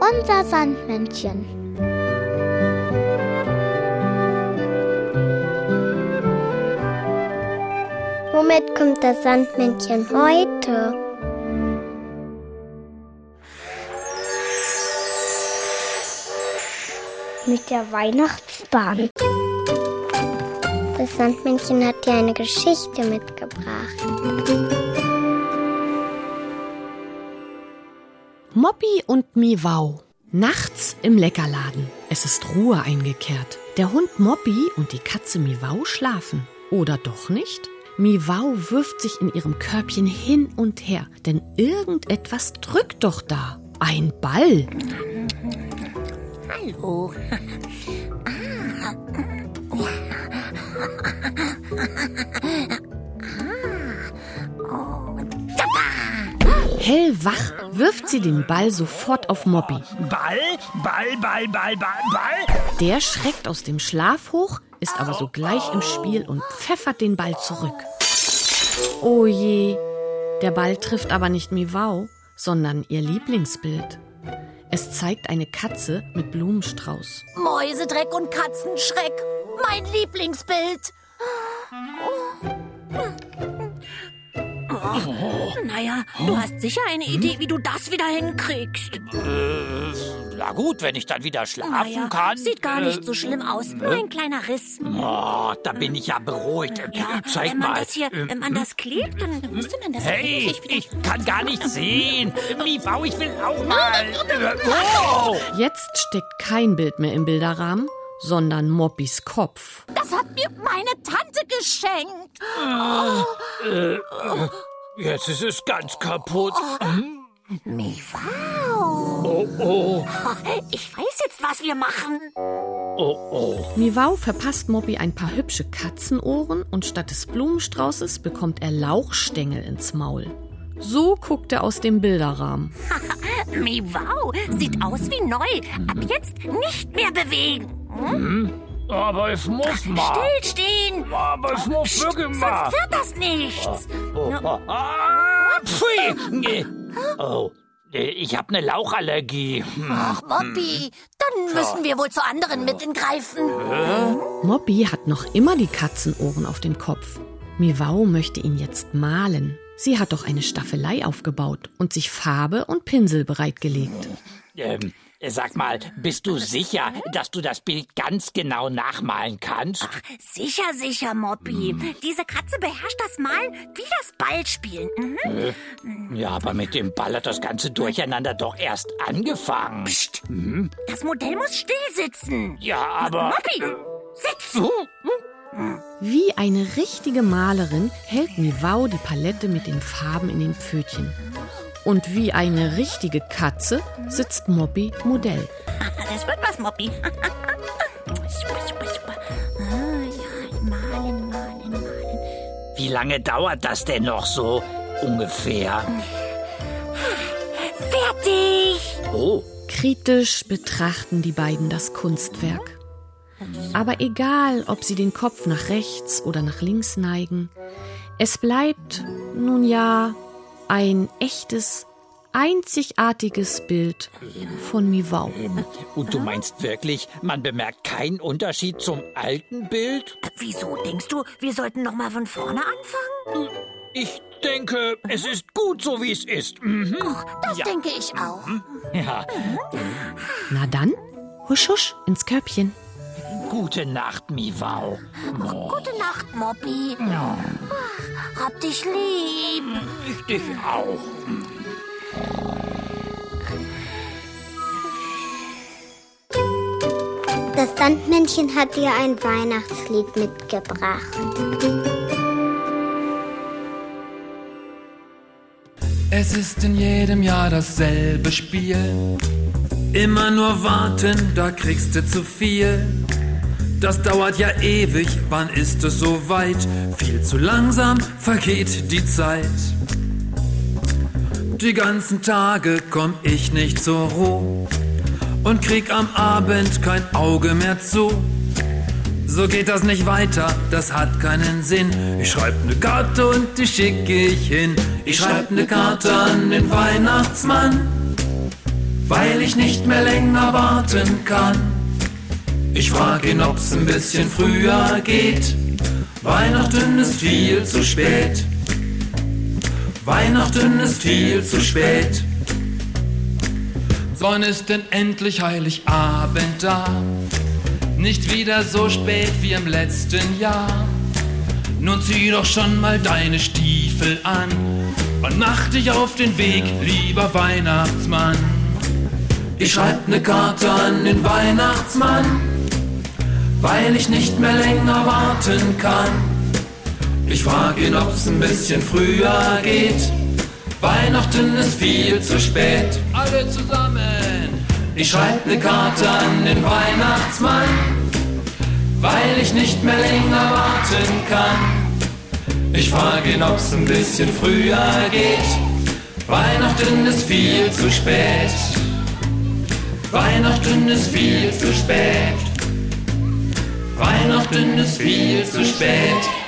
Unser Sandmännchen. Womit kommt das Sandmännchen heute? Mit der Weihnachtsbahn. Das Sandmännchen hat dir eine Geschichte mitgebracht. Moppi und Miwau. Nachts im Leckerladen. Es ist Ruhe eingekehrt. Der Hund Moppi und die Katze Miwau schlafen. Oder doch nicht? Miwau wirft sich in ihrem Körbchen hin und her, denn irgendetwas drückt doch da. Ein Ball. Hallo. Hellwach wirft sie den Ball sofort auf Moppi. Ball, Ball, Ball, Ball, Ball, Ball. Der schreckt aus dem Schlaf hoch, ist aber sogleich im Spiel und pfeffert den Ball zurück. Oh je, der Ball trifft aber nicht Miwau, sondern ihr Lieblingsbild. Es zeigt eine Katze mit Blumenstrauß. Mäusedreck und Katzenschreck. Mein Lieblingsbild. Oh. Naja, du hast sicher eine Idee, wie du das wieder hinkriegst. Na gut, wenn ich dann wieder schlafen Naja, kann. sieht gar äh, nicht so schlimm aus. Nur ein kleiner Riss. Oh, da bin ich ja beruhigt. Ja, Zeig wenn man mal. das hier, wenn man das klebt, dann müsste man das Hey, ich kann gar nicht sehen. Miebau, ich will auch mal. Oh. Jetzt steckt kein Bild mehr im Bilderrahmen, sondern Moppis Kopf. Das hat mir meine Tante geschenkt. Jetzt ist es ganz kaputt. Miwau. Oh, oh, Ich weiß jetzt, was wir machen. oh, oh. Miwau verpasst Moppi ein paar hübsche Katzenohren und statt des Blumenstraußes bekommt er Lauchstängel ins Maul. So guckt er aus dem Bilderrahmen. Miwau, sieht aus wie neu. Ab jetzt nicht mehr bewegen. Aber es muss mal. Stillstehen. Aber es muss wirklich mal. Sonst wird das nichts. Oh, oh, ah, pfui. Nee. Oh, äh, ich habe eine Lauchallergie. Hm. Ach, Moppi, dann müssen wir wohl zu anderen Mitteln greifen. Moppi hat noch immer die Katzenohren auf dem Kopf. Miwau möchte ihn jetzt malen. Sie hat doch eine Staffelei aufgebaut und sich Farbe und Pinsel bereitgelegt. Ähm, sag mal, bist du sicher, dass du das Bild ganz genau nachmalen kannst? Sicher, sicher, Moppi. Diese Katze beherrscht das Malen wie das Ballspielen. Mhm. Ja, aber mit dem Ball hat das ganze Durcheinander doch erst angefangen. Psst. Das Modell muss still sitzen. Ja, aber. Moppi, sitz. Wie eine richtige Malerin hält Miwau die Palette mit den Farben in den Pfötchen. Und wie eine richtige Katze sitzt Moppi Modell. Das wird was, Moppi. super, super, super. Ah, ja, malen, malen, malen. Wie lange dauert das denn noch so? Ungefähr. Fertig. Oh, Kritisch betrachten die beiden das Kunstwerk. Aber egal, ob sie den Kopf nach rechts oder nach links neigen, es bleibt, nun ja, ein echtes, einzigartiges Bild von Miwau. und du meinst wirklich, man bemerkt keinen Unterschied zum alten Bild? Wieso denkst du, wir sollten noch mal von vorne anfangen? Ich denke, es ist gut so, wie es ist. Mhm. Das Ja. denke ich auch. Ja, Na dann, husch husch ins Körbchen. Gute Nacht, Miwau. Oh, Gute Nacht, Moppi. Ach, hab dich lieb. ich dich auch. Das Sandmännchen hat dir ein Weihnachtslied mitgebracht. Es ist in jedem Jahr dasselbe Spiel. Immer nur warten, da kriegst du zu viel. Das dauert ja ewig, wann ist es so weit? Viel zu langsam vergeht die Zeit. Die ganzen Tage komm ich nicht zur Ruhe und krieg am Abend kein Auge mehr zu. So geht das nicht weiter, das hat keinen Sinn. Ich schreib ne Karte und die schicke ich hin. Ich schreib ne Karte an den Weihnachtsmann, weil ich nicht mehr länger warten kann. Ich frag ihn, ob's ein bisschen früher geht. Weihnachten ist viel zu spät. Weihnachten ist viel zu spät. Wann ist denn endlich Heiligabend da? Nicht wieder so spät wie im letzten Jahr. Nun zieh doch schon mal deine Stiefel an und mach dich auf den Weg, lieber Weihnachtsmann. Ich schreib ne Karte an den Weihnachtsmann, weil ich nicht mehr länger warten kann. Ich frag ihn, ob's ein bisschen früher geht. Weihnachten ist viel zu spät. Alle zusammen. Ich schreib ne Karte an den Weihnachtsmann, weil ich nicht mehr länger warten kann. Ich frage ihn, ob's ein bisschen früher geht. Weihnachten ist viel zu spät. Weihnachten ist viel zu spät. Weihnachten ist viel zu spät.